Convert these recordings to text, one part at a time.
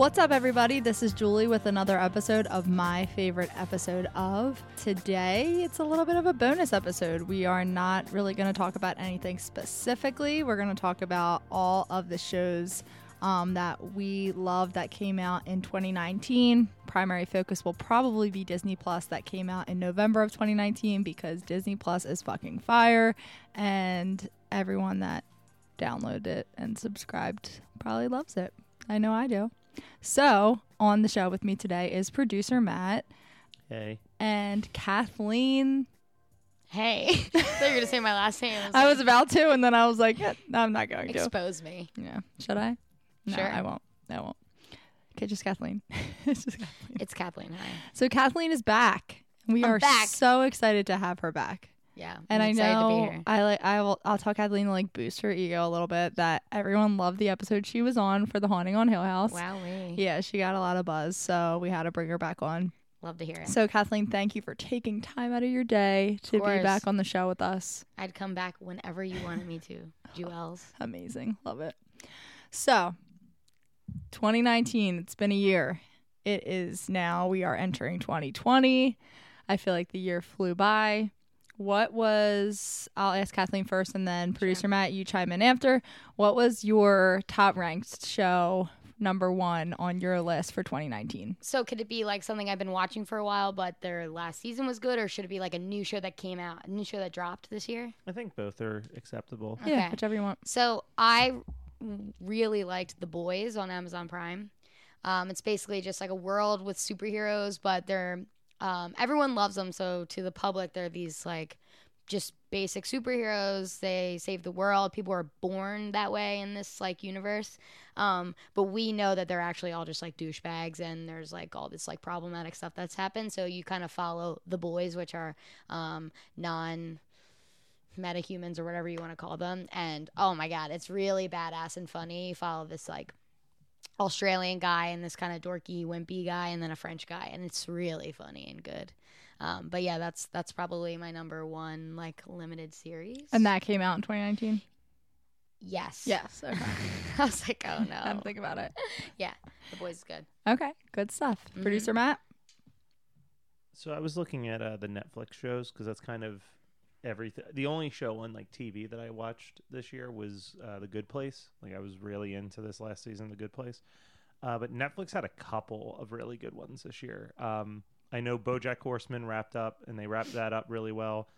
What's up, everybody? This is Julie with another episode of my favorite episode of. Today, it's a little bit of a bonus episode. We are not really going to talk about anything specifically. We're going to talk about all of the shows um, that we love that came out in 2019. Primary focus will probably be Disney Plus that came out in November of 2019 because Disney Plus is fucking fire, and everyone that downloaded it and subscribed probably loves it. I know I do. So, on the show with me today is producer Matt Hey. and Kathleen. Hey, I thought you were gonna say my last name. I was about to, and then I was like, yeah, no, I'm not going to. expose me. Yeah. Should I? No, Sure. I won't. I won't. Okay, just Kathleen. it's just Kathleen. It's Kathleen. Hi. So Kathleen is back. We I'm are back. so excited to have her back. Yeah, And I excited to be know. I like I will I'll tell Kathleen to like boost her ego a little bit that everyone loved the episode she was on for the haunting on Hill House. Wow. Yeah, she got a lot of buzz, so we had to bring her back on. Love to hear it. So Kathleen, thank you for taking time out of your day to be course. back on the show with us. I'd come back whenever you wanted me to, Jewels. Amazing. Love it. So, 2019, it's been a year. It is now, we are entering 2020. I feel like the year flew by. What was, I'll ask Kathleen first and then producer Matt, you chime in after. What was your top ranked show, number one on your list for 2019? So could it be like something I've been watching for a while, but their last season was good, or should it be like a new show that came out, a new show that dropped this year? I think both are acceptable. Yeah, whichever you want. So I really liked The Boys on Amazon Prime. Um, it's basically just like a world with superheroes, but they're um, everyone loves them. So to the public, they're these like just basic superheroes. They save the world. People are born that way in this like universe. Um, but we know that they're actually all just like douchebags, and there's like all this like problematic stuff that's happened. So you kind of follow the boys, which are um, non metahumans or whatever you want to call them. And oh my god, it's really badass and funny. You follow this like Australian guy and this kind of dorky, wimpy guy, and then a French guy, and it's really funny and good. Um, but yeah, that's that's probably my number one like limited series. And that came out in 2019? yes, Yes. Okay. I was like, oh no. I didn't think about it. yeah, the boys is good. Okay. Good stuff. Mm-hmm. Producer Matt? So I was looking at uh, the Netflix shows because that's kind of everything. The only show on like TV that I watched this year was uh, The Good Place. Like I was really into this last season, The Good Place. Uh, but Netflix had a couple of really good ones this year. Um, I know BoJack Horseman wrapped up, and they wrapped that up really well.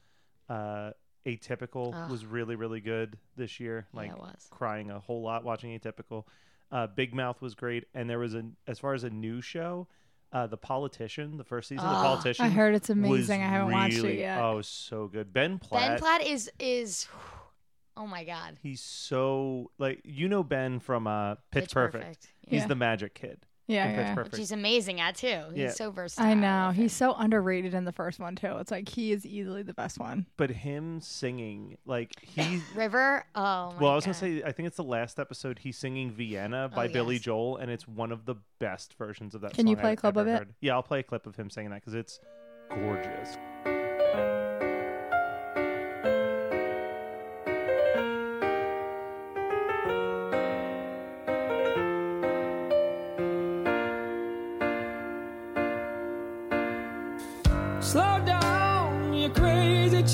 Uh, Atypical Ugh. was really really good this year. Like was. crying a whole lot watching Atypical. Uh, Big Mouth was great, and there was a as far as a new show, uh, The Politician, the first season, of The Ah, Politician. I heard it's was amazing. I haven't watched it really- yet. Oh, so good. Ben Platt. Ben Platt is is, oh my god, He's so like you know Ben from uh, Pitch, Perfect. He's Yeah. the magic kid. Yeah, yeah. Perfect. Which he's amazing at too. He's Yeah. so versatile. I know. love He's so underrated in the first one too. It's like he is easily the best one. But him singing like he. River. Oh my Well, I was god. gonna say, I think it's the last episode. He's singing "Vienna" oh, by Oh, Billy yes. Joel, and it's one of the best versions of that. Can you play a I've clip of it? heard. Yeah, I'll play a clip of him singing that because it's gorgeous.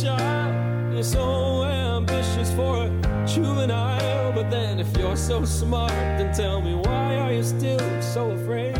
Child. You're so ambitious for a juvenile, but then if you're so smart, then tell me why are you still so afraid?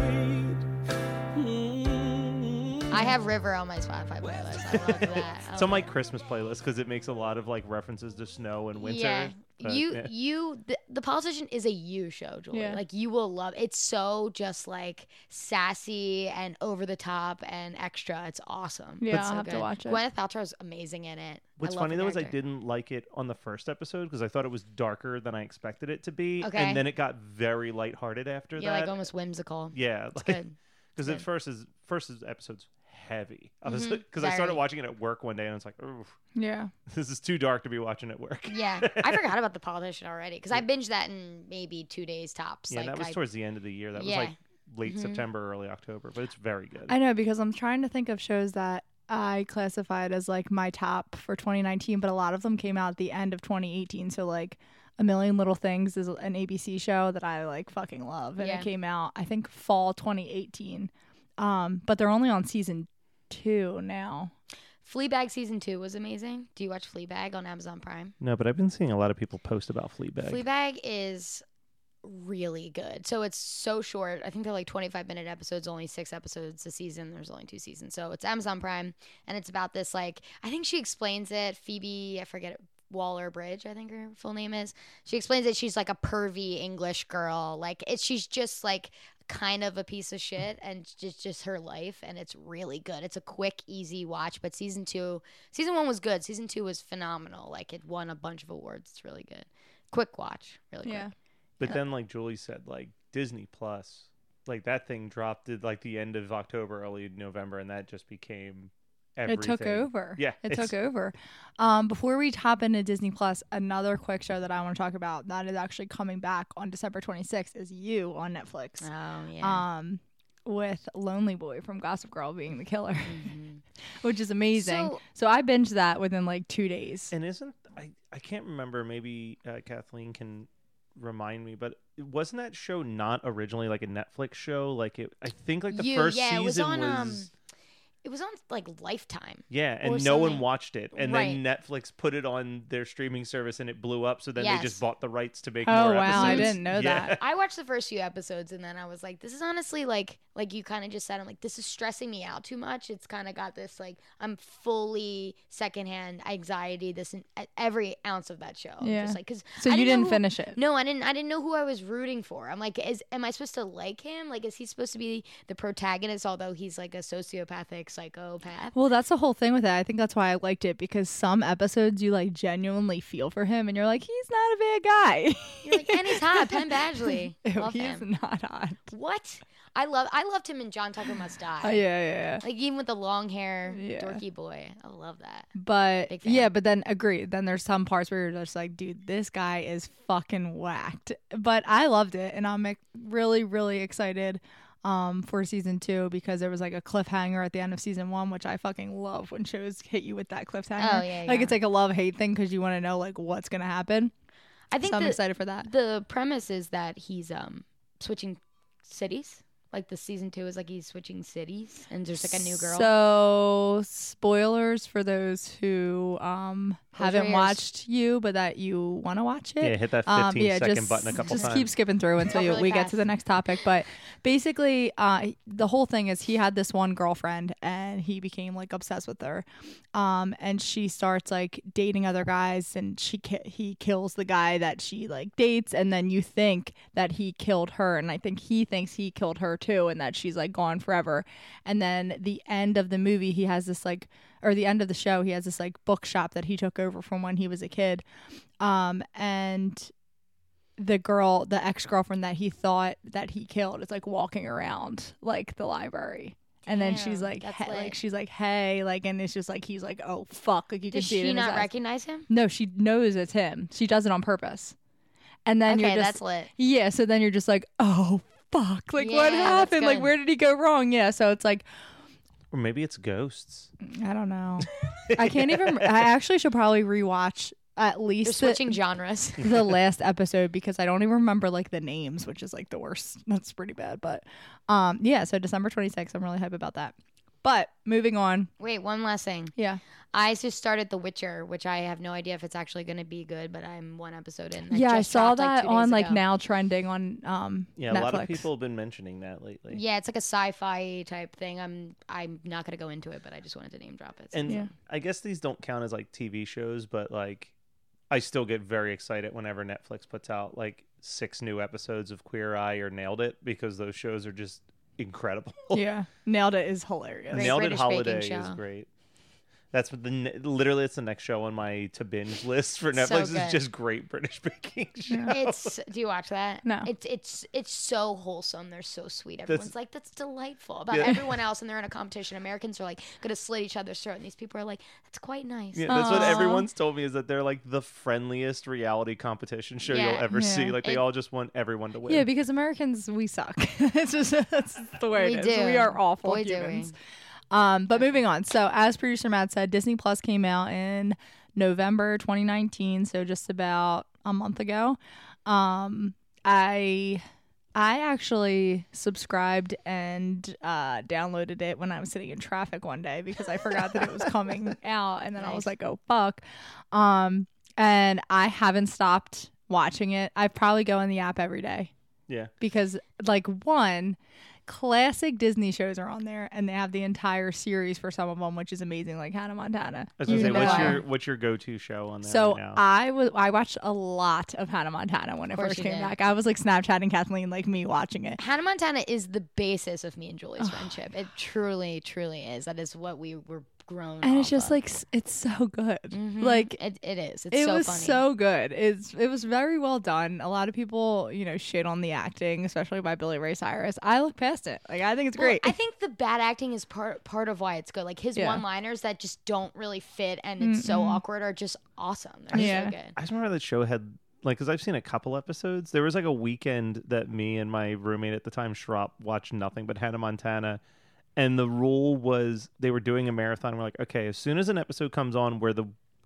Mm. I have River on my Spotify playlist. I love that. It's oh, on my. Christmas playlist because it makes a lot of like references to snow and winter. Yeah. but, you yeah. you the, the politician is a you show, Julie. Yeah. Like you will love it's so just like sassy and over the top and extra. It's awesome. Yeah, It's I'll so have to watch it. Gwyneth Paltrow is amazing in it. What's funny her though is I didn't like it on the first episode because I thought it was darker than I expected it to be, Okay. and then it got very lighthearted after Yeah, that. Yeah, like almost whimsical. yeah, It's like good. because It's at first is first is episode's heavy. I was because I started watching it at work one day and I was like, oh, Yeah. this is too dark to be watching at work. Yeah, I forgot about the politician already because I binged that in maybe two days tops. Yeah, like that was I, towards the end of the year. That Yeah. was like late Mhm. September, early October, but it's very good. I know because I'm trying to think of shows that I classified as like my top for 2019, but a lot of them came out at the end of 2018. So like A Million Little Things is an ABC show that I like fucking love, and Yeah. it came out I think fall 2018. Um, but they're only on season two now. Fleabag season two was amazing. Do you watch Fleabag on Amazon Prime? no, but I've been seeing a lot of people post about Fleabag. Fleabag is really good. So it's so short. I think they're like 25 minute episodes, only six episodes a season. There's only two seasons. So it's Amazon Prime and it's about this like I think she explains it. Phoebe, I forget it. Waller Bridge, I think her full name is. She explains that she's like a pervy English girl. Like it's she's just like kind of a piece of shit and just just her life and it's really good. It's a quick easy watch, but season 2, season 1 was good. Season 2 was phenomenal. Like it won a bunch of awards. It's really good. Quick watch, really quick. Yeah. But uh, then, like Julie said, like Disney Plus, like that thing dropped at like the end of October, early November, and that just became everything. It took over. Yeah, It took over. Um, before we hop into Disney Plus, another quick show that I want to talk about that is actually coming back on December 26th is You on Netflix. Oh yeah. Um, with Lonely Boy from Gossip Girl being the killer, Mhm. which is amazing. So- So, I binged that within like two days. And isn't I? I can't remember. Maybe uh, Kathleen can remind me. But wasn't that show not originally like a Netflix show? Like it, I think like the You- first yeah, it was season on, um, was. It was on like Lifetime. Yeah, and no one watched it, and then Netflix put it on their streaming service, and it blew up. So then they just bought the rights to make Oh, more wow, I didn't know Yeah. that. I watched the first few episodes and then I was like, this is honestly like like you kind of just said, I'm like, this is stressing me out too much. It's kind of got this like I'm fully secondhand anxiety. This in, every ounce of that show. Yeah. just like because So you didn't finish it. No, I didn't. I didn't know who I was rooting for. I'm like, is am I supposed to like him? Like, is he supposed to be the protagonist? Although he's like a sociopathic psychopath. Well, that's the whole thing with it. I think that's why I liked it because some episodes you like genuinely feel for him, and you're like, he's not a bad guy. You're like, and he's hot, Penn Badgley. Ew, Love he's him. not hot. What? I love. I loved him in John Tucker Must Die. Oh, yeah, yeah, yeah. Like even with the long hair, Yeah. dorky boy. I love that. But yeah, but then agree. Then there's some parts where you're just like, dude, this guy is fucking whacked. But I loved it, and I'm like, really, really excited um for season two because there was like a cliffhanger at the end of season one, which I fucking love when shows hit you with that cliffhanger. Oh, yeah, like yeah. it's like a love hate thing because you want to know like what's gonna happen. I think so I'm the, excited for that. the premise is that he's um switching cities. Like the season two is like he's switching cities, and there's like a new girl. So spoilers for those who um Close haven't watched you, but that you want to watch it. Yeah, hit that Um, 15 second button a couple just times. keep skipping through until you, really we get to the next topic. But basically, uh, the whole thing is he had this one girlfriend and he became like obsessed with her. Um, and she starts like dating other guys, and she ki- he kills the guy that she like dates, and then you think that he killed her, and I think he thinks he killed her too, and that she's like gone forever. And then the end of the movie, he has this like or the end of the show, he has this like bookshop that he took over from when he was a kid. Um, and the girl, the ex girlfriend that he thought that he killed, is like walking around like the library. And then she's like, that's he- lit. like she's like, hey, like, and it's just like he's like, oh fuck, like you can Does see it she in his not eyes. recognize him? No, she knows it's him. She does it on purpose. And then okay, you're just that's lit. yeah, so then you're just like, oh fuck, like what Yeah, that's happened? Like where did he go wrong? Yeah, so it's like Or maybe it's ghosts. I don't know. I can't even. I actually should probably rewatch at They're least the, switching genres. the last episode because I don't even remember like the names, which is like the worst. That's pretty bad. But um, yeah. So December 26th, I'm really hype about that. But moving on. Wait, one last thing. Yeah. I just started The Witcher, which I have no idea if it's actually going to be good, but I'm one episode in. It yeah, I saw dropped, like, that two on days like ago. now trending on um Yeah, Netflix. a lot of people have been mentioning that lately. Yeah, it's like a sci-fi type thing. I'm I'm not going to go into it, but I just wanted to name drop it. And Yeah. I guess these don't count as like TV shows, but like I still get very excited whenever Netflix puts out like six new episodes of Queer Eye or Nailed It because those shows are just incredible. Yeah. Nailed it is hilarious. Great Nailed British baking Holiday is show. great. That's what the literally it's the next show on my to binge list for Netflix. is good. just great British baking show. It's do you watch that? No. It's it's it's so wholesome. They're so sweet. Everyone's like, that's delightful. About Yeah. everyone else and they're in a competition. Americans are like gonna slit each other's throat and these people are like, that's quite nice. Yeah, that's what everyone's told me is that they're like the friendliest reality competition show Yeah. you'll ever see. Like they It- all just want everyone to win. Yeah, because Americans we suck. it's just that's the way We it is. do. We are awful Boy, do we. Um, but moving on. So as producer Matt said, Disney Plus came out in November 2019, so just about a month ago. Um, I I actually subscribed and uh, downloaded it when I was sitting in traffic one day because I forgot that it was coming out, and then I was like, "Oh fuck!" Um, and I haven't stopped watching it. I probably go in the app every day yeah. because like one classic disney shows are on there and they have the entire series for some of them which is amazing like hannah montana I was gonna You say, what's your what's your go to show on there so right now? i was i watched a lot of hannah montana when it first came did. back i was like snapchatting kathleen like me watching it Hannah Montana is the basis of me and Julie's friendship. It truly, truly is. That is what we were grown. and it's just of. like it's so good Mhm. like it, it is. It's it so was funny. so good. It's it was very well done. A lot of people, you know, shit on the acting, especially by Billy Ray Cyrus. I look past it. Like I think it's Well, great. I think the bad acting is part part of why it's good. Like his Yeah. one-liners that just don't really fit and it's so awkward are just awesome. They're Yeah. so good. I just remember that show had like because I've seen a couple episodes. There was like a weekend that me and my roommate at the time, Schropp, watched nothing but Hannah Montana. And the rule was they were doing a marathon. We're like, okay, as soon as an episode comes on where the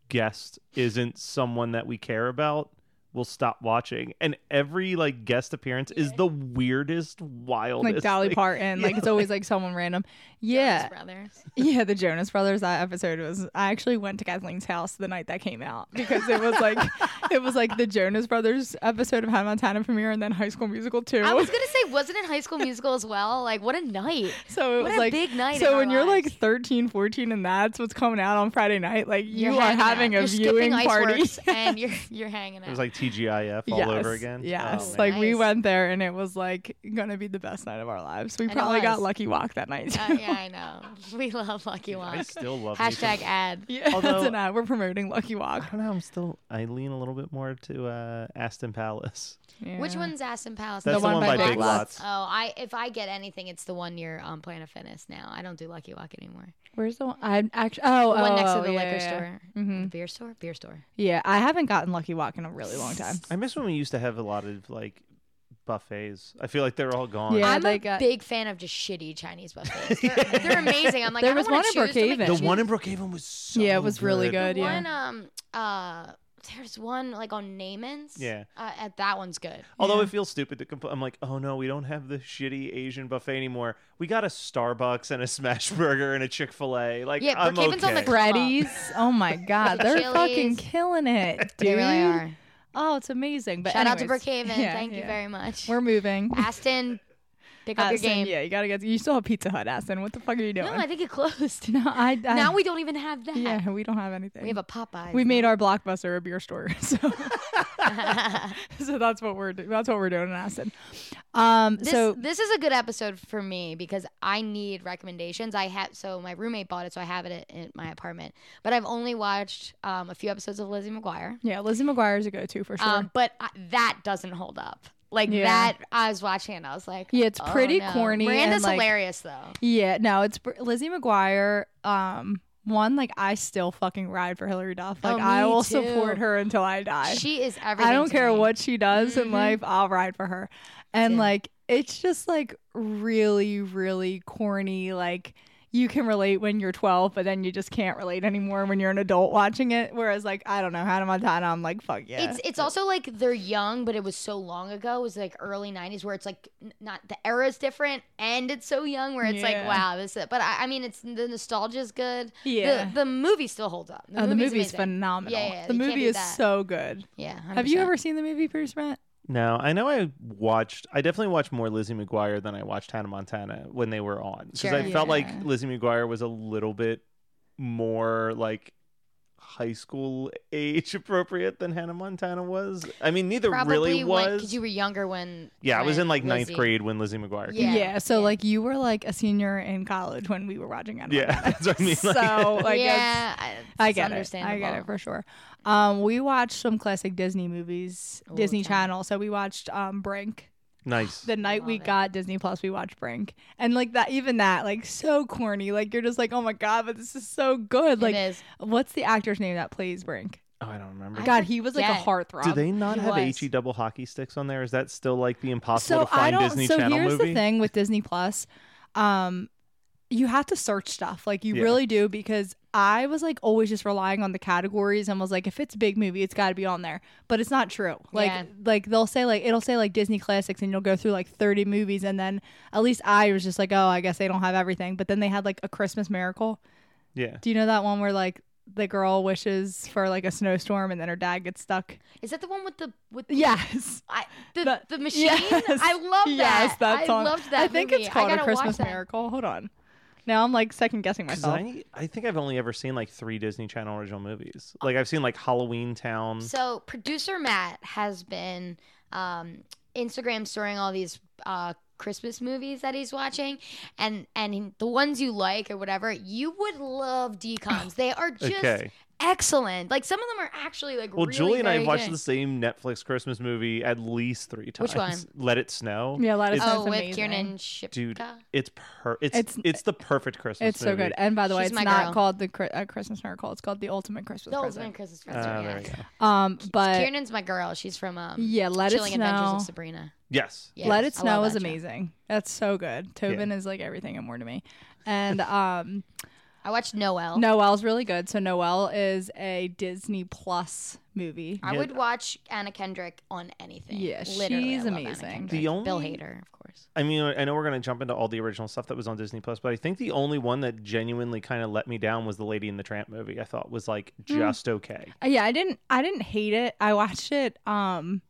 guest isn't someone that we care about, we'll stop watching. And every like guest appearance is the weirdest, wildest. like Dolly thing. Parton, like Yeah, it's always like someone random. Yeah, Jonas Brothers. yeah. The Jonas Brothers. That episode was. I actually went to Kathleen's house the night that came out because it was like, it was like the Jonas Brothers episode of High Montana premiere and then High School Musical too. I was gonna say, wasn't it High School Musical as well? Like, what a night! so it what was a like big night So in our when you're like lives. 13, 14, and that's what's coming out on Friday night, like You're you are hanging out. having a you're viewing party. And you're you're hanging out. It was like TGIF all yes, over again. Yes, Oh, like man. we went there and it was like gonna be the best night of our lives. We And probably got Lucky Wok that night. Uh, yeah, I know. We love Lucky Wok. I still love me some- Hashtag ad. yeah, that's Although- an ad. We're promoting Lucky Wok. I don't know. I'm still. I lean a little bit more to uh, Aston Palace. Which one's Aston Palace? That's The one by Big Lots. Oh, I if I get anything, it's the one near um, Planet Fitness now. I don't do Lucky Wok anymore. Where's the one? I actually. Oh, The one oh, next oh, to the yeah, liquor yeah, store. Mhm. The beer store? Beer store. Yeah, I haven't gotten Lucky Wok in a really long time. I miss when we used to have a lot of like buffets. I feel like they're all gone. Yeah, I'm they a got- big fan of just shitty Chinese buffets. They're, they're amazing. I'm like, There I was don't wanna one in choose, don't make me Brookhaven. The one in Brookhaven was so Yeah, it was really good. The yeah. one, um, uh, there's one like on Naaman's. Yeah. Uh, at that one's good. Although Yeah. it feels stupid to compl- I'm like, oh no, we don't have the shitty Asian buffet anymore. We got a Starbucks and a smash burger and a Chick Fil A. Like, Yeah, I'm Brookhaven's on the okay. Freddy's. Oh my God, they're fucking Chili's. killing it, dude. They really are. Oh, it's amazing. But Shout out to Brookhaven. yeah, Thank you very much. We're moving. Aston, pick up Aston, your game. Yeah, you gotta get. You still have Pizza Hut, Aston. What the fuck are you doing? No, I think it closed. No, I, I- now we don't even have that. Yeah, we don't have anything. We have a Popeye. we made our blockbuster a beer store, so so that's what we're do- that's what we're doing in Aston. Um, This, so this is a good episode for me because I need recommendations. I have so my roommate bought it, so I have it in my apartment. But I've only watched um, a few episodes of Lizzie McGuire. yeah, Lizzie McGuire is a go-to for sure. Um, but I, that doesn't hold up. Like Yeah. that, I was watching and I was like, Yeah, it's oh, pretty no. corny Miranda's and, like- hilarious though. yeah, no, it's Lizzie McGuire. Um, one like I still fucking ride for Hilary Duff. Like Oh, I will too. support her until I die. She is everything. I don't care me. what she does in Mhm. life, I'll ride for her. And Same. like it's just like really, really corny, like you can relate when you're 12, but then you just can't relate anymore when you're an adult watching it. Whereas like I don't know Hannah Montana, I'm like fuck yeah. It's it's also like they're young, but it was so long ago. It was like early '90s, where it's like n- not the era is different, and it's so young, where it's Yeah. like wow, this. Is, but I, I mean, it's the nostalgia's good. Yeah. the, the movie still holds up. The oh, the movie's movie's amazing. phenomenal. Yeah, yeah, the movie is that. so good. Yeah, 100%. Have you ever seen the movie, Bruce Matt? No, I know I watched. I definitely watched more Lizzie McGuire than I watched Hannah Montana when they were on because Sure. I felt like Lizzie McGuire was a little bit more like high school age appropriate than Hannah Montana was. I mean, neither Probably really was. because you were younger when. yeah, I was in like ninth Lizzie- grade when Lizzie McGuire. Yeah. Came. so yeah. like you were like a senior in college when we were watching Hannah Yeah, Montana. that's what I mean. Like, so like it's- yeah, I, I it's get it. I get it for sure. Um, we watched some classic Disney movies, Ooh, Disney tell me. Channel. So we watched um Brink. nice. The night we it. got Disney Plus, we watched Brink, and like that, even that, like so corny. Like you're just like, oh my god, but this is so good. Like, it is. what's the actor's name that plays Brink? oh, I don't remember. God, he was like a forget. heartthrob. Do they not He have was. HE double hockey sticks on there? Is that still like the impossible so to find I don't. Disney so Channel here's movie? the thing with Disney Plus, um, you have to search stuff. Like you Yeah. really do because I was like always just relying on the categories and was like, if it's a big movie, it's got to be on there. But it's not true. Like Yeah. like they'll say like it'll say like Disney classics and you'll go through like 30 movies and then at least I was just like, oh, I guess they don't have everything. But then they had like a Christmas Miracle. Yeah. Do you know that one where like the girl wishes for like a snowstorm and then her dad gets stuck? Is that the one with the with the, Yes. I, the, That- the machine? Yes. I love that. Yes, that's I on. loved that. I think movie. it's called a Christmas. Miracle. Hold on. Now I'm like second guessing 'Cause myself. I, I think I've only ever seen like three Disney Channel original movies. Like I've seen like Halloween Town. So producer Matt has been um, Instagram storing all these uh, Christmas movies that he's watching, and and the ones you like or whatever, you would love DCOMs. They are just Okay. Excellent. Like some of them are actually like Well, really Julie and I have watched good. the same Netflix Christmas movie at least three times. Which one? Let It Snow. Yeah, Let It Snow. Oh, Sounds with amazing. Kieran Shipka. Dude, it's per it's, It's- it's the perfect Christmas. It's so good. And by the way, She's it's not girl. called the uh, Christmas Miracle. It's called the Ultimate Christmas The Present. Ultimate Christmas Ah, Present. there yeah. we go. Um, but Kieran's my girl. She's from um, yeah, Let It Chilling Adventures Snow. of Sabrina. Yes. Yeah, Let It Snow love is that show. amazing. That's so good. Tobin is like everything and more to me. And um, I watched Noel. Noel's really good. So Noel is a Disney Plus movie. I Yeah. would watch Anna Kendrick on anything. Yeah, Literally, she's I love Anna amazing. Kendrick. The Bill only- Hader, of course. I mean, I know we're going to jump into all the original stuff that was on Disney Plus, but I think the only one that genuinely kind of let me down was the Lady and the Tramp movie. I thought was like Hmm. just okay. Uh, yeah, I didn't. I didn't hate it. I watched it. Um,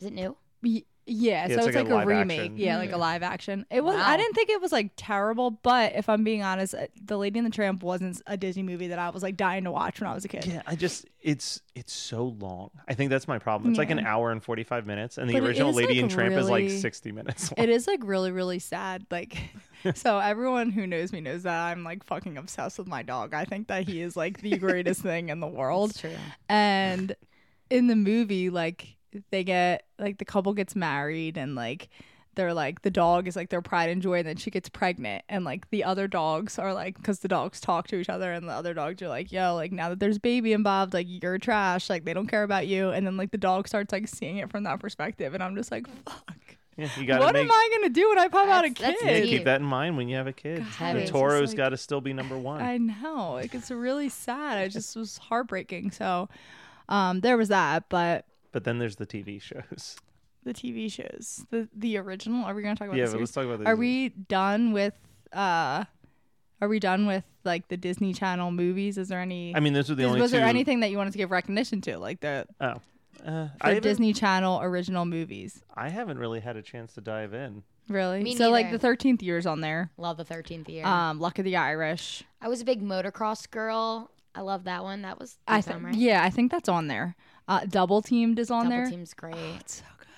Is it new? y- yeah, Yeah, so it's it's like like, a a, remake. action. Yeah, like a live action. It was. Wow. I didn't think it was like terrible, but if I'm being honest, uh, the Lady and the Tramp wasn't a Disney movie that I was like dying to watch when I was a kid. Yeah, I just it's it's so long. I think that's my problem. It's like an hour and forty five minutes, and the But original Lady like, and Tramp is like sixty minutes. Long. It is like really, really sad. Like, so everyone who knows me knows that I'm like fucking obsessed with my dog. I think that he is like the greatest thing in the world. It's true. And in the movie, like they get like the couple gets married and like they're like the dog is like their pride and joy and then she gets pregnant and like the other dogs are like because the dogs talk to each other and the other dogs are like yo like now that there's baby involved like you're trash like they don't care about you and then like the dog starts like seeing it from that perspective and i'm just like fuck Yeah, you got what make am i gonna do when i pop out a That's- that's kid yeah, keep that in mind when you have a kid. God, the it's just Toro's like- got to still be number one. I know. Like it's really sad. It just was heartbreaking. So um there was that, but But then there's the TV shows. the TV shows. The the original. Are we gonna talk about yeah, the but let's talk about the Are we done with uh are we done with like the Disney Channel movies? Is there any I mean, those are the is- only was two. there anything that you wanted to give recognition to? Like the Oh, uh, I the Disney Channel original movies. I haven't really had a chance to dive in. Really? Me so like the thirteenth year's on there. Love the Thirteenth Year. Um, Luck of the Irish. I was a big motocross girl. I love that one. That was I think think right. yeah, I think that's on there. Uh, Double Teamed is on there. Double there. Team's great. It's so good.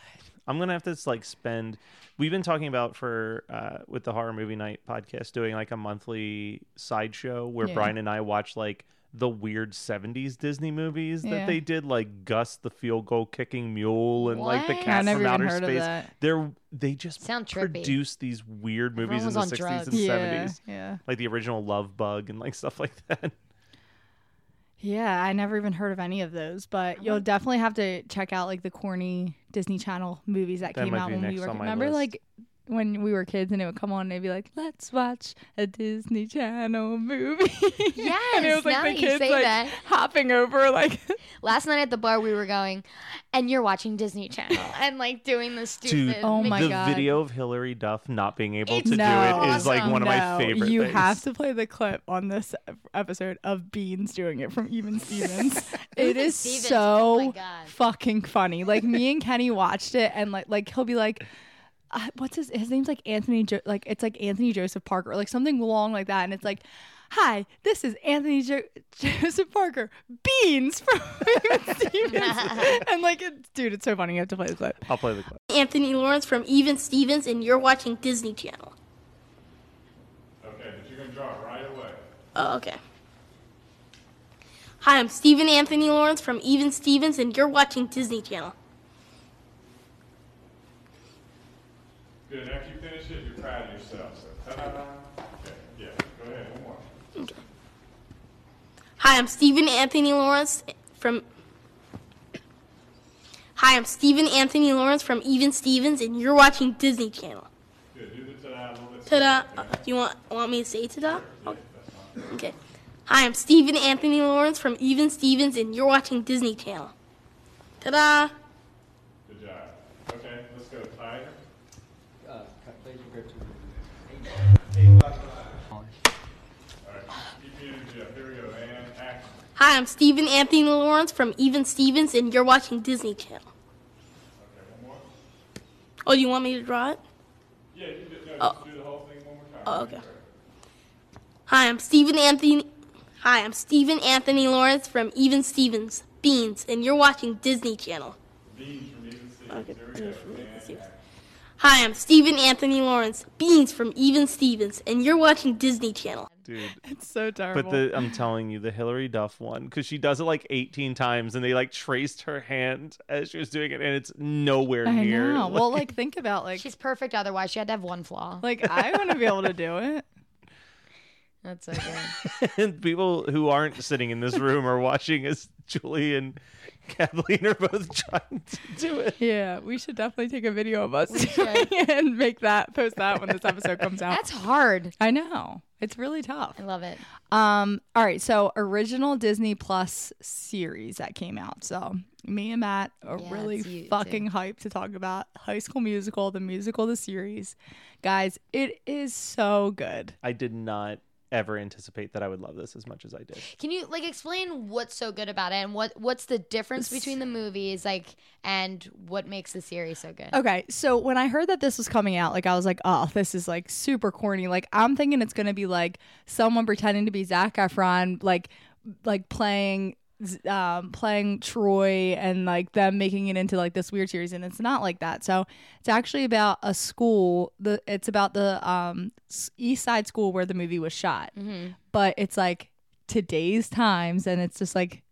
I'm gonna have to like spend. We've been talking about for uh, with the horror movie night podcast doing like a monthly sideshow where Yeah. Brian and I watch like the weird 70s Disney movies that Yeah. they did, like Gus the field goal kicking mule and like the What? cat I never from even outer heard of space. that. They're they just Sound trippy. produce these weird movies in was the on 60s drugs. and Yeah, 70s, yeah. like the original Love Bug and like stuff like that. Yeah, I never even heard of any of those, but you'll definitely have to check out like the corny Disney Channel movies that, That came out when we were. Remember, list. like when we were kids and it would come on and they'd be like, "Let's watch a Disney Channel movie." Yes, and it was like now the that you kids say like that. hopping over like Last night at the bar, we were going, and you're watching Disney Channel and like doing the stupid. Dude, Oh my God. the God. video of Hilary Duff not being able It's to no, do it is like awesome. one of my favorite You things. have to play the clip on this episode of Beans doing it from Even Stevens. it is Stevens, so oh my God. fucking funny. Like me and Kenny watched it, and like like he'll be like. Uh, what's his his name's like Anthony jo- like it's like Anthony Joseph Parker or like something long like that and it's like hi this is Anthony jo- Joseph Parker beans from Even Stevens and like it, dude it's so funny you have to play the clip I'll play the clip. Anthony Lawrence from Even Stevens, and you're watching Disney Channel. Okay, but you're gonna draw it right away. Oh, okay. Hi, I'm Steven Anthony Lawrence from Even Stevens, and you're watching Disney Channel. Good. After you finish it, you're proud of yourself. So, ta-da. Okay, yeah. Go ahead. One more. Hi, I'm Steven Anthony Lawrence from. Hi, I'm Steven Anthony Lawrence from Even Stevens, and you're watching Disney Channel. Good. Do the ta-da a little bit. Ta-da! Uh, do you want want me to say ta-da? Okay. Hi, I'm Steven Anthony Lawrence from Even Stevens, and you're watching Disney Channel. Ta-da! Good job. Okay, let's go. Tiger. All right. Keep the energy up. Here we go. And action. Hi, I'm Steven Anthony Lawrence from Even Stevens, and you're watching Disney Channel. Okay, one more. Oh, you want me to draw it? Yeah, you did. No, Oh. just do the whole thing one more time. Oh, okay. Hi, I'm Steven Anthony. Hi, I'm Steven Anthony Lawrence from Even Stevens Beans, and you're watching Disney Channel. Beans from even Stevens. Okay, Hi, I'm Steven Anthony Lawrence Beans from Even Stevens, and you're watching Disney Channel. Dude. it's so terrible But the I'm telling you, the Hilary Duff one, because she does it like 18 times, and they like traced her hand as she was doing it, and it's nowhere I near. know well like think about like She's perfect. Otherwise, she had to have one flaw. like I want to be able to do it That's so good. and people who aren't sitting in this room are watching as Julie and Kathleen are both trying to do it. Yeah, we should definitely take a video of us We doing should. it and make that post that when this episode comes out. That's hard. I know. It's really tough. I love it. Um all right, so original Disney Plus series that came out. So me and Matt are Yeah, really it's you, too. fucking hyped to talk about High School Musical, the musical, the series. Guys, it is so good. I did not ever anticipate that I would love this as much as I did. Can you like explain what's so good about it and what what's the difference between the movies like and what makes the series so good? Okay, so when I heard that this was coming out, like I was like, oh, this is like super corny. Like I'm thinking it's gonna be like someone pretending to be Zac Efron, like like playing um playing Troy and like them making it into like this weird series and it's not like that. So it's actually about a school the it's about the um East Side school where the movie was shot. But it's like today's times and it's just like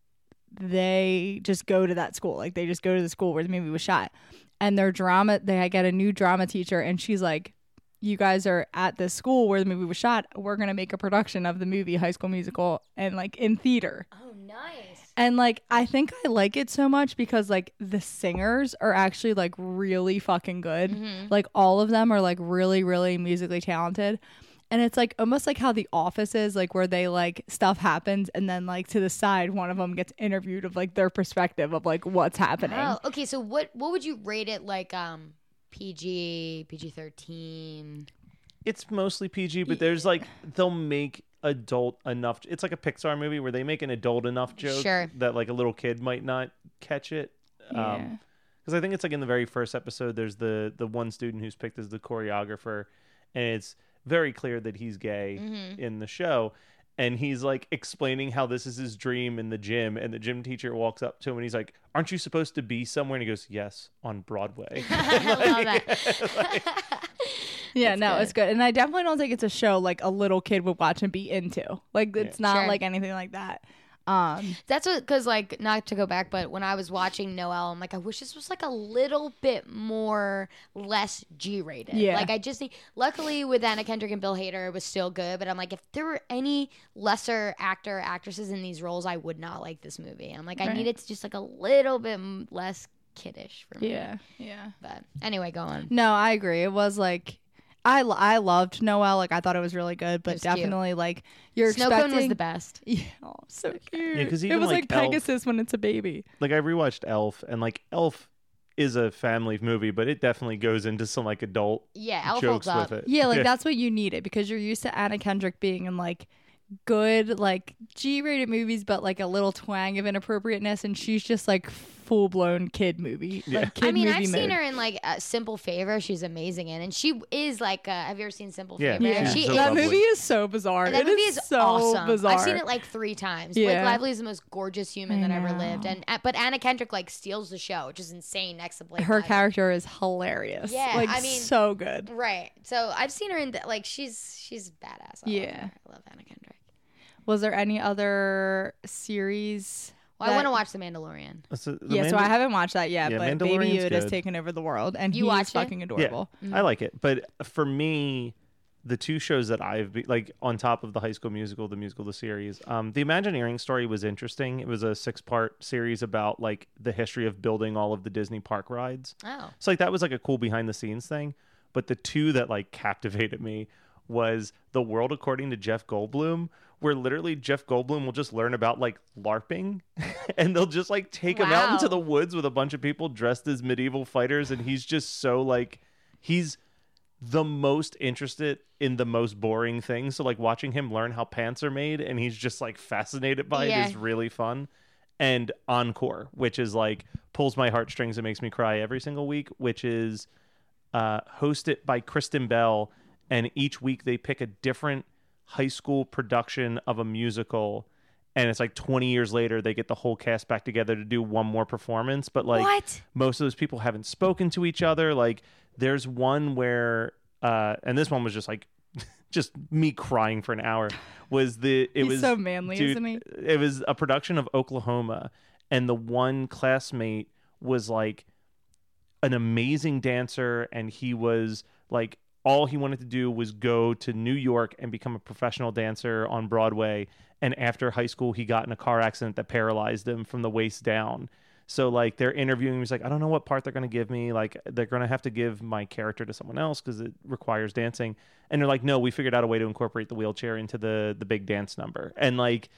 they just go to that school. Like they just go to the school where the movie was shot. And their drama, they get a new drama teacher, and she's like, You guys are at this school where the movie was shot. We're going to make a production of the movie High School Musical and like in theater. Oh, nice. And like, I think I like it so much because like the singers are actually like really fucking good. Like, all of them are like really, really musically talented. And it's like almost like how The Office is, like where they like stuff happens and then like to the side, one of them gets interviewed of like their perspective of like what's happening. Oh, okay. So what what would you rate it like um PG, PG thirteen? It's mostly PG, but there's like they'll make adult enough. It's like a Pixar movie where they make an adult enough joke Sure. that like a little kid might not catch it. Yeah. Um, because I think it's like in the very first episode, there's the the one student who's picked as the choreographer, and it's very clear that he's gay in the show. And he's like explaining how this is his dream in the gym, and the gym teacher walks up to him and he's like, "Aren't you supposed to be somewhere?" And he goes, "Yes, on Broadway." I love that. Yeah, no, it's good. And I definitely don't think it's a show like a little kid would watch and be into. Like it's not Sure. like anything like that. Um That's what, because like, not to go back, but when I was watching Noel, I'm like, I wish this was like a little bit more less G rated. Yeah. Like, I just think, luckily with Anna Kendrick and Bill Hader, it was still good. But I'm like, if there were any lesser actor actresses in these roles, I would not like this movie. I'm like, I Right. need it to just like a little bit less kiddish for me. yeah. Yeah. But anyway, go on. No, I agree. It was like I I loved Noel. Like I thought it was really good, but was cute. definitely like you're Snow Cone was the best. Yeah, oh, so cute. 'cause it even, was like, like, Elf- Pegasus when it's a baby. like I rewatched Elf, and like Elf is a family movie, but it definitely goes into some like adult Yeah, Elf jokes holds up. with it. Yeah, like that's what you need it because you're used to Anna Kendrick being in like good like G-rated movies, but like a little twang of inappropriateness, and she's just like full blown kid movie. Yeah. Like, kid I mean, movie I've seen her in like uh, Simple Favor. She's amazing in, and she is like. Uh, have you ever seen Simple Yeah, Favor? Yeah, she so is. that movie is so bizarre. And that It movie is, so awesome. bizarre. I've seen it like three times. Yeah. Blake Lively is the most gorgeous human I that ever lived, and uh, but Anna Kendrick like steals the show, which is insane. Next to Blake, her Lively. character is hilarious. Yeah, like I mean- so good. Right. So I've seen her in the, like she's she's badass. I Yeah. her. I love Anna Kendrick. Was there any other series? Well, I want to watch The Mandalorian. So the Yeah, so I haven't watched that yet, Yeah, but Baby Mandalorian's Yoda's good. taken over the world, and You he's watched it? fucking adorable. Yeah, I like it. But for me, the two shows that I've be, like on top of the High School Musical, the musical, the series, um, the Imagineering story was interesting. It was a six-part series about like the history of building all of the Disney park rides. Oh. So like that was like a cool behind-the-scenes thing. But the two that like captivated me was the world according to Jeff Goldblum, where literally Jeff Goldblum will just learn about like LARPing, and they'll just like take him out into the woods with a bunch of people dressed as medieval fighters, and he's just so like he's the most interested in the most boring things. So like watching him learn how pants are made, and he's just like fascinated by Yeah. it is really fun. And Encore, which is like pulls my heartstrings and makes me cry every single week, which is uh, hosted by Kristen Bell, and each week they pick a different high school production of a musical. And it's like 20 years later, they get the whole cast back together to do one more performance. But like, What? most of those people haven't spoken to each other. Like, there's one where, uh, and this one was just like, just me crying for an hour. Was the it He's was so manly, dude, isn't he? It was a production of Oklahoma, and the one classmate was like an amazing dancer and he was like all he wanted to do was go to New York and become a professional dancer on Broadway. And after high school he got in a car accident that paralyzed him from the waist down. So like they're interviewing him. He's like I don't know what part they're going to give me. Like they're going to have to give my character to someone else cuz it requires dancing. And they're like no we figured out a way to incorporate the wheelchair into the the big dance number. And like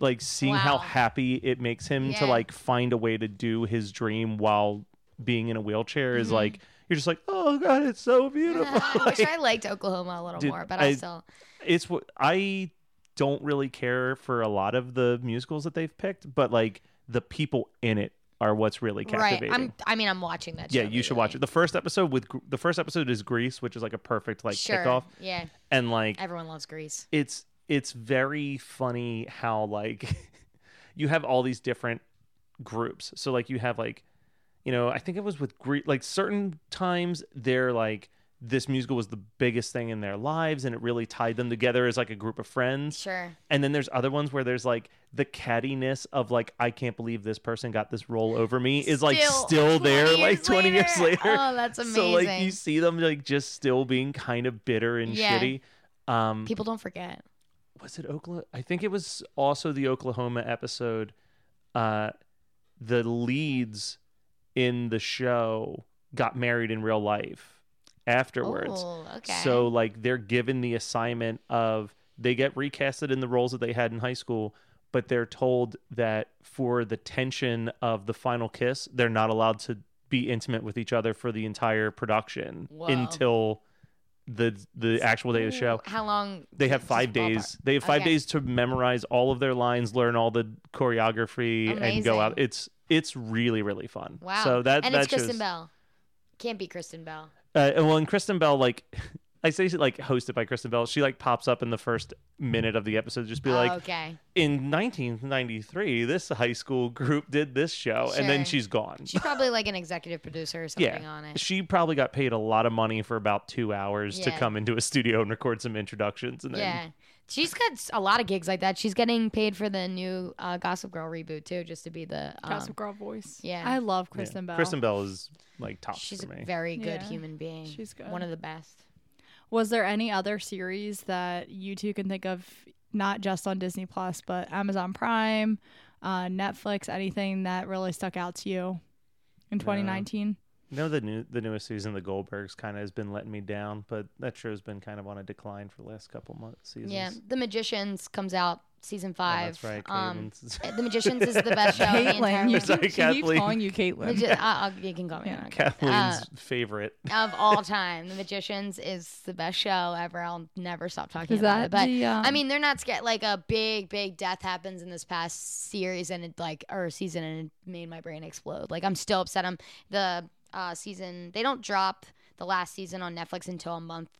like seeing how happy it makes him to like find a way to do his dream while being in a wheelchair is mm-hmm. like you're just like oh god it's so beautiful I wish I liked Oklahoma a little Dude, more, but I, I- still. it's what i don't really care for a lot of the musicals that they've picked but like the people in it are what's really Right. captivating I'm. I mean, I'm watching that. yeah you should watch it the first episode with the first episode is grease which is like a perfect like Sure. kickoff Yeah. and like Everyone loves Grease. it's it's very funny how like you have all these different groups. So like you have like you know, I think it was with Gre- like certain times they're like this musical was the biggest thing in their lives and it really tied them together as like a group of friends. Sure. And then there's other ones where there's like the cattiness of like I can't believe this person got this role over me is like Still still there like years 20 years later. later. Oh, that's amazing. So like you see them like just still being kind of bitter and Yeah. shitty. Um People don't forget. was it Oklahoma? I think it was also the Oklahoma episode. Uh, the leads in the show got married in real life afterwards. Oh, okay. So like they're given the assignment of they get recasted in the roles that they had in high school, but they're told that for the tension of the final kiss, they're not allowed to be intimate with each other for the entire production Whoa. until the the actual day of the show How long? they have five days. They have five Okay. days to memorize all of their lines, learn all the choreography, and go out. It's it's really really fun. Wow. So that and that it's Kristen Bell. Can't be Kristen Bell. Uh, and well, and Kristen Bell, like I say, like hosted by Kristen Bell. She like pops up in the first minute of the episode, just be Oh, like, okay. in 1993, this high school group did this show, and then she's gone. She's probably like an executive producer or something yeah, on it. she probably got paid a lot of money for about two hours to come into a studio and record some introductions, and then Yeah. She's got s- a lot of gigs like that. She's getting paid for the new uh, Gossip Girl reboot too, just to be the. Um, Gossip Girl voice. yeah. I love yeah. Kristen Bell. Kristen Bell is like top she's for a me. very good Yeah. human being. She's good. One of the best. Was there any other series that you two can think of, not just on Disney Plus, but Amazon Prime, uh, Netflix, anything that really stuck out to you in 2019? You know the new the newest season, the Goldbergs, kind of has been letting me down, but that show's been kind of on a decline for the last couple months seasons. Yeah, The Magicians comes out season Oh, five. that's right. Um, The Magicians is the best show. in the Caitlin, you world. Sorry, keep, she keeps Kathleen. calling you Caitlin. Magi- uh, uh, you can call me. Yeah. that. Kathleen's Uh, favorite. of all time. The Magicians is the best show ever. I'll never stop talking Is about that it. But the, I um, mean, they're not scared. Like a big, big death happens in this past series and it like or season, and it made my brain explode. Like I'm still upset. I'm the uh, season. They don't drop the last season on Netflix until a month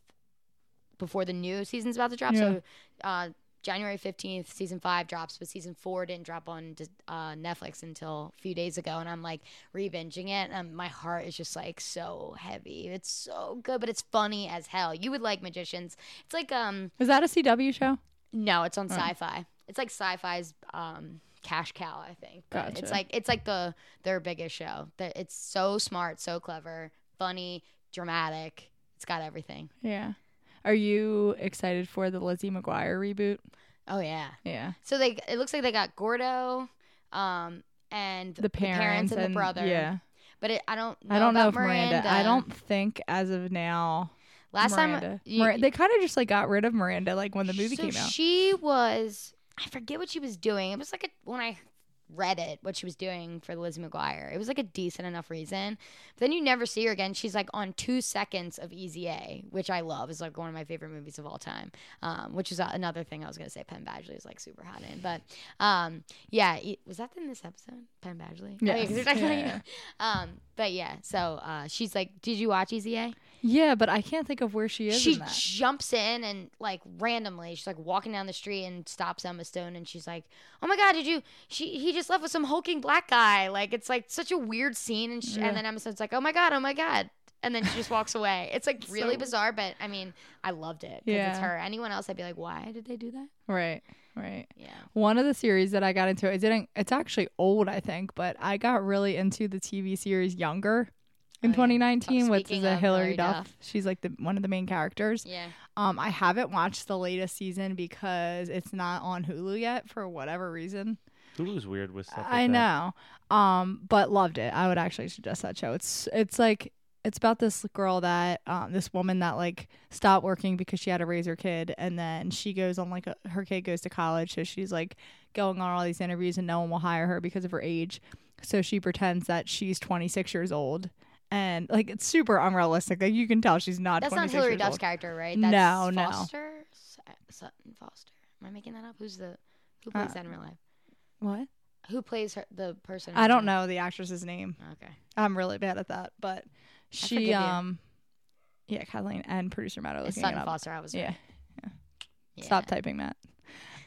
before the new season's about to drop. So uh, January 15th, season five drops, but season four didn't drop on uh, Netflix until a few days ago. And I'm like re-binging it. And my heart is just like so heavy. It's so good, but it's funny as hell. You would like Magicians. It's like, um, Is that a CW show? no, it's on Syfy. It's like Syfy's um, cash cow, I think. But Gotcha. It's like it's like the their biggest show. That it's so smart, so clever, funny, dramatic. It's got everything. Yeah. Are you excited for the Lizzie McGuire reboot? Oh yeah. Yeah. So they it looks like they got Gordo, um, and The parents, and, the brother. Yeah. But it, I don't. Know I don't know if Miranda. I don't think as of now. Last Miranda. time you- they kind of just like got rid of Miranda like when the movie so came out. She was. I forget what she was doing. It was like a when I read it, what she was doing for Lizzie McGuire. It was like a decent enough reason. But then you never see her again. She's like on two seconds of Easy A, which I love. Is like one of my favorite movies of all time. Um, which is another thing I was gonna say. Penn Badgley is like super hot in, but um, yeah, was that in this episode? Penn Badgley. Oh, Yes. talking about- Yeah. Um, but yeah, so uh, she's like, did you watch Easy A? Yeah, but I can't think of where she is she in that. jumps in and like randomly she's like walking down the street and stops Emma Stone and she's like oh my god did you she he just left with some hulking black guy like it's like such a weird scene and, she, and then Emma Stone's like oh my god oh my god and then she just walks away it's like really bizarre but I mean I loved it because it's her anyone else I'd be like why did they do that Right. Right. yeah One of the series that I got into, I didn't. It's actually old, I think, but I got really into the TV series Younger in Oh, 2019, Oh, which speaking is a Hillary Hilary Duff. Duff. She's like the one of the main characters. yeah Um, I haven't watched the latest season because it's not on Hulu yet for whatever reason. Hulu's weird with stuff. Like I that. know. Um, but loved it. I would actually suggest that show. It's it's like it's about this girl that um this woman that like stopped working because she had to raise her kid and then she goes on like a, her kid goes to college so she's like going on all these interviews and no one will hire her because of her age. So she pretends that she's 26 years old and like it's super unrealistic. Like you can tell she's not that's not Hilary Duff's old. character right No, that's no. Foster Su- Sutton Foster am I making that up who's the who plays Uh, that in real life What? who plays her the person I don't know the actress's name. okay I'm really bad at that, but she forgive you. um yeah, Kathleen and producer Matt are looking Sutton it up. Foster I was Yeah. right. yeah. Stop typing that.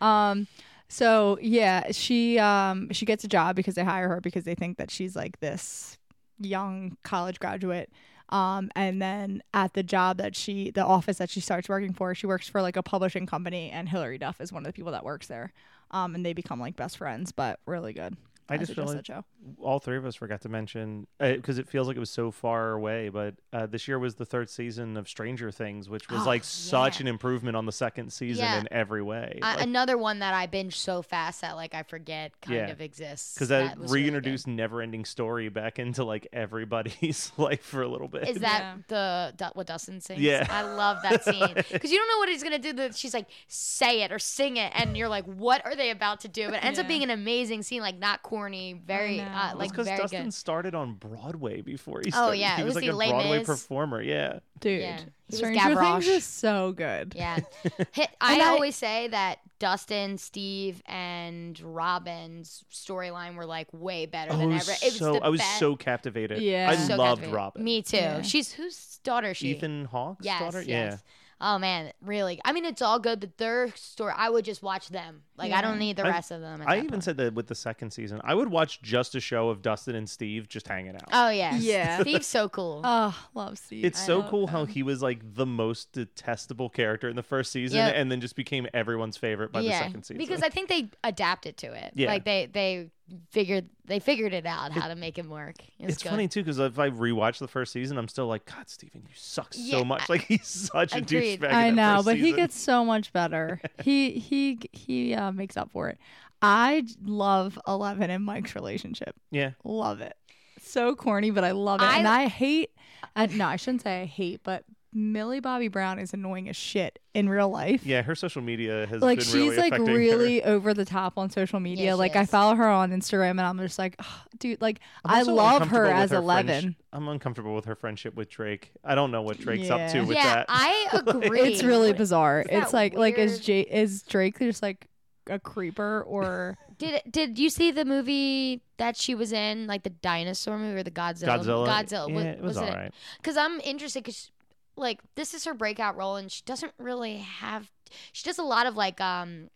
Um so yeah, she um she gets a job because they hire her because they think that she's like this young college graduate. Um and then at the job that she the office that she starts working for, she works for like a publishing company and Hilary Duff is one of the people that works there. Um and they become like best friends, but really good. I just feel like that show. all three of us forgot to mention because it feels like it was so far away. But uh, this year was the third season of Stranger Things, which was Oh, like such an improvement on the second season Yeah. in every way. Uh, another one that I binge so fast that like I forget kind Yeah. of exists. because that, was really reintroduced never-ending story back into like everybody's life for a little bit. Is that the Du- what Dustin sings? Yeah. I love that scene because you don't know what he's gonna do. That she's like, say it or sing it, and you're like, what are they about to do? But it ends up being an amazing scene, like not corny, very know. uh, like because very Dustin good. started on Broadway before he Started. Oh, started. yeah, he was, was like the a Les Broadway Mis. performer. Yeah, Dude, Yeah. He Stranger Things is so good. Yeah, I, I- always say that Dustin, Steve, and Robin's storyline were like way better oh, than it ever. was It was so the I was best. so captivated. Yeah. I So loved captivated. Robin. Me too. Yeah. She's whose daughter is she? Ethan Hawke's Yes, daughter. yes. Oh man, really? I mean, it's all good, but their story, I would just watch them. Like, I don't need the I- rest of them. I even point. said that with the second season, I would watch just a show of Dustin and Steve just hanging out. Oh yeah, Yeah. Steve's so cool. Oh, love Steve. It's I so love cool how he was like the most detestable character in the first season, Yep. and then just became everyone's favorite by yeah, the second season. because I think they adapted to it. Yeah. like they they figured they figured it out how to make him work. It it's good. funny too because if I rewatch the first season, I'm still like, God, Steven, you suck Yeah, so much. Like he's such a agreed. douchebag. I know, first but he gets so much better. he he he uh, makes up for it. I love Eleven and Mike's relationship. yeah. Love it. so corny, but I love it. I- and I hate. Uh, no, I shouldn't say I hate, but Millie Bobby Brown is annoying as shit in real life. Yeah, her social media has like been she's really like affecting her. really over the top on social media. she like I follow her on Instagram, and I'm just like, "Ugh, dude, like I'm I also love her as her Eleven. friendsh- I'm uncomfortable with her friendship with Drake. I don't know what Drake's up to Yeah. with yeah, that. I agree. It's really bizarre. Is that It's like like is? J is Drake just like a creeper or Did did you see the movie that she was in, like the dinosaur movie or the Godzilla? Godzilla. Godzilla. Yeah, wa- it was, it? alright. Because I'm interested because, like, this is her breakout role, and she doesn't really have. She does a lot of like um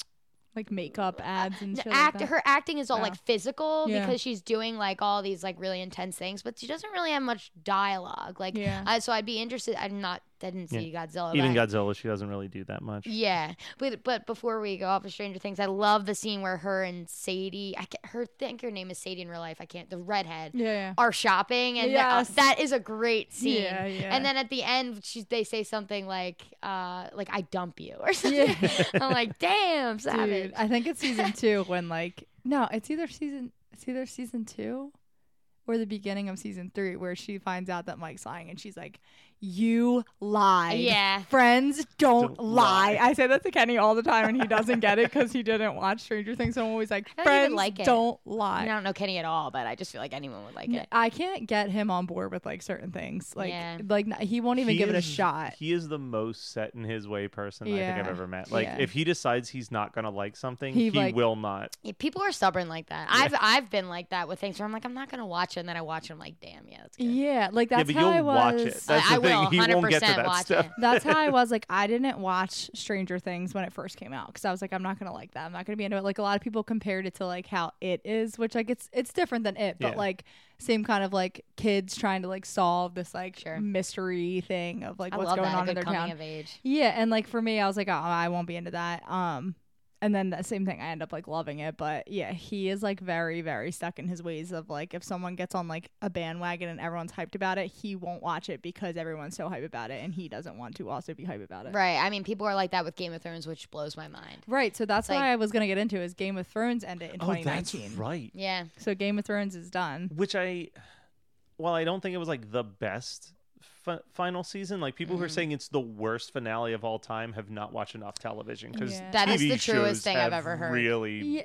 like makeup ads and act. like her acting is all Yeah. like physical Yeah. because she's doing like all these like really intense things, but she doesn't really have much dialogue. Like, Yeah. uh, so I'd be interested. I'm not. I didn't see Godzilla. Even but- Godzilla, she doesn't really do that much. Yeah, but but before we go off of Stranger Things, I love the scene where her and Sadie, I can't, her think her name is Sadie in real life. I can't. The redhead Yeah, yeah. are shopping, and that- uh, that is a great scene. Yeah, yeah. And then at the end, she, they say something like, uh, like I dump you or something. Yeah. I'm like, damn, savage. Dude, I think it's season two when like no, it's either season it's either season two or the beginning of season three where she finds out that Mike's lying and she's like, You lie. Yeah. Friends don't, Don't lie. lie. I say that to Kenny all the time and he doesn't get it because he didn't watch Stranger Things. So I'm always like, I don't Friends like it. don't I, lie. mean, I don't know Kenny at all, but I just feel like anyone would like it. I can't get him on board with like certain things. Like, Yeah. like he won't even He give it a shot. He is the most set in his way person I think I've ever met. Like Yeah. if he decides he's not gonna like something, He, he, like- will not. People are stubborn like that. I've I've been like that with things where I'm like, I'm not gonna watch it, and then I watch it. I'm like, damn, yeah, that's good. Yeah, like yeah, that's but how you'll I was. watch it. That's I, the thing. he 100% won't get to that watch stuff. it. That's how I was. Like, I didn't watch Stranger Things when it first came out because I was like, I'm not gonna like that. I'm not gonna be into it. Like a lot of people compared it to like how it is, which like it's it's different than it, but Yeah. like same kind of like kids trying to like solve this like Sure. mystery thing of like I what's going that a on in their coming town. of age. Yeah, and like for me, I was like, oh, I won't be into that. Um, and then the same thing, I end up like loving it. But yeah, he is like very, very stuck in his ways of like if someone gets on like a bandwagon and everyone's hyped about it, he won't watch it because everyone's so hype about it, and he doesn't want to also be hype about it. Right. I mean, people are like that with Game of Thrones, which blows my mind. Right, so that's Like- why I was gonna get into is Game of Thrones ended in Oh, that's 2019. right. Yeah. So Game of Thrones is done. Which I, well, I don't think it was like the best fi- final season. Like people who Mm-hmm. are saying it's the worst finale of all time have not watched enough television because Yeah. That is the truest thing I've ever heard. Really, Yeah.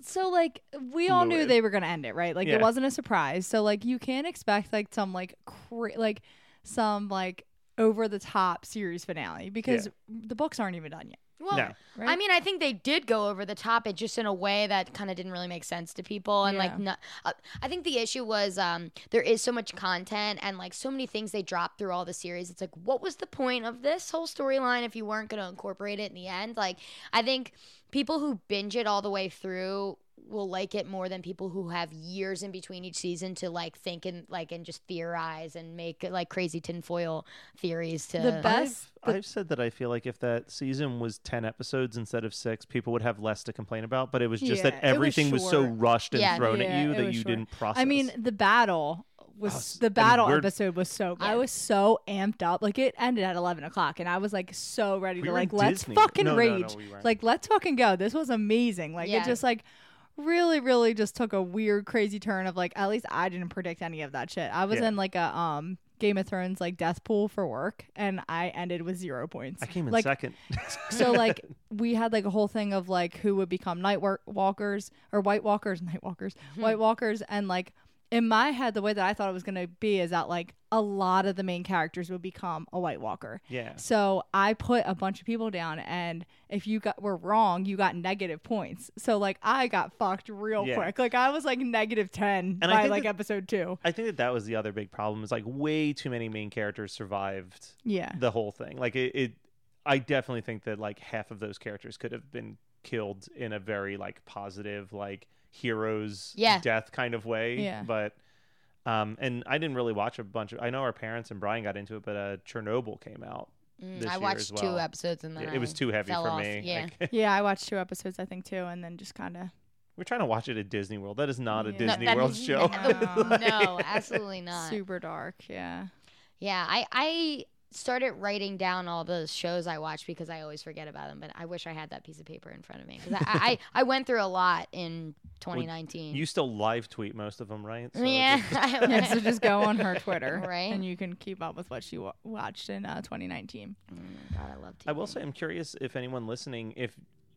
So like we all knew Fluid. they were gonna end it, right? Like Yeah. it wasn't a surprise. So like you can't expect like some like cra- like some like over the top series finale because Yeah. the books aren't even done yet. Well, No. I mean, I think they did go over the top, it just in a way that kind of didn't really make sense to people, and like, Yeah. not, uh, I think the issue was um, there is so much content and like so many things they dropped through all the series. It's like, what was the point of this whole storyline if you weren't going to incorporate it in the end? Like, I think people who binge it all the way through will like it more than people who have years in between each season to like think and like and just theorize and make like crazy tinfoil theories to The best I've, I've said that I feel like if that season was 10 episodes instead of six, people would have less to complain about. But it was just Yeah, that it was everything was, so rushed and Yeah. thrown Yeah, at you that you short. didn't process. I mean, the battle was Oh, s- the I mean, battle episode was so. I was so amped up. Like it ended at eleven o'clock, and I was like so ready We to like let's Disney. fucking No, no, no, rage. we like let's fucking go. This was amazing. Like Yeah. it just like really, really just took a weird, crazy turn of like at least I didn't predict any of that shit. I was Yeah. in like a um Game of Thrones like death pool for work, and I ended with zero points. I came in like, second. so like we had like a whole thing of like who would become night walkers or white walkers, night walkers, white walkers, and like in my head, the way that I thought it was gonna be is that like a lot of the main characters would become a white walker. yeah. So I put a bunch of people down, and if you got were wrong, you got negative points. So like I got fucked real Yeah. quick. Like I was like negative ten And by like that- episode two. I think that that was the other big problem is like way too many main characters survived Yeah. the whole thing. Like it, it I definitely think that like half of those characters could have been killed in a very like positive like heroes Yeah. death kind of way. Yeah. But um and I didn't really watch a bunch of I know our parents and Brian got into it, but uh Chernobyl came out. Mm, this I year watched as two episodes and then It, it was too heavy for off. me. Yeah. Like, yeah, I watched two episodes I think too, and then just kind of we're trying to watch it at Disney World. That is not a Yeah. No, Disney that World is- show. No. no, absolutely not. super dark. Yeah. Yeah, I, I started writing down all those shows I watched because I always forget about them. But I wish I had that piece of paper in front of me because I, I I went through a lot in 2019. You still live tweet most of them, right? So yeah, just- yeah, so just go on her Twitter, Right. And you can keep up with what she wa- watched in uh, 2019. Oh God, I love TV. I will say, I'm curious if anyone listening, if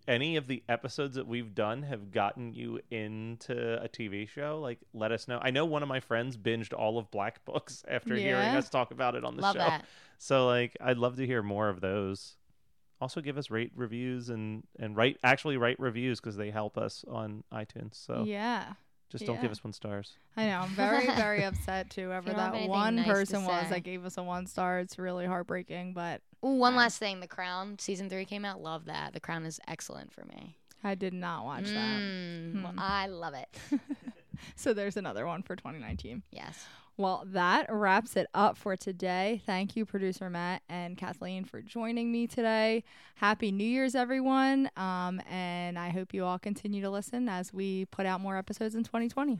any of the episodes that we've done have gotten you into a TV show, like let us know. I know one of my friends binged all of Black Books after hearing us talk about it on the Love show. that. So like I'd love to hear more of those. Also give us rate reviews and and write actually write reviews because they help us on iTunes. So Yeah. Just don't yeah. give us one stars. I know. I'm very, very upset too whoever don't have that anything one nice to person was say. that gave us a one star. It's really heartbreaking, but Ooh, one last thing. The Crown season three came out. Love that. The Crown is excellent for me. I did not watch that. Mm, Hmm. I love it. So there's another one for 2019. Yes. Well, that wraps it up for today. Thank you, producer Matt and Kathleen, for joining me today. Happy New Year's, everyone. Um, and I hope you all continue to listen as we put out more episodes in 2020.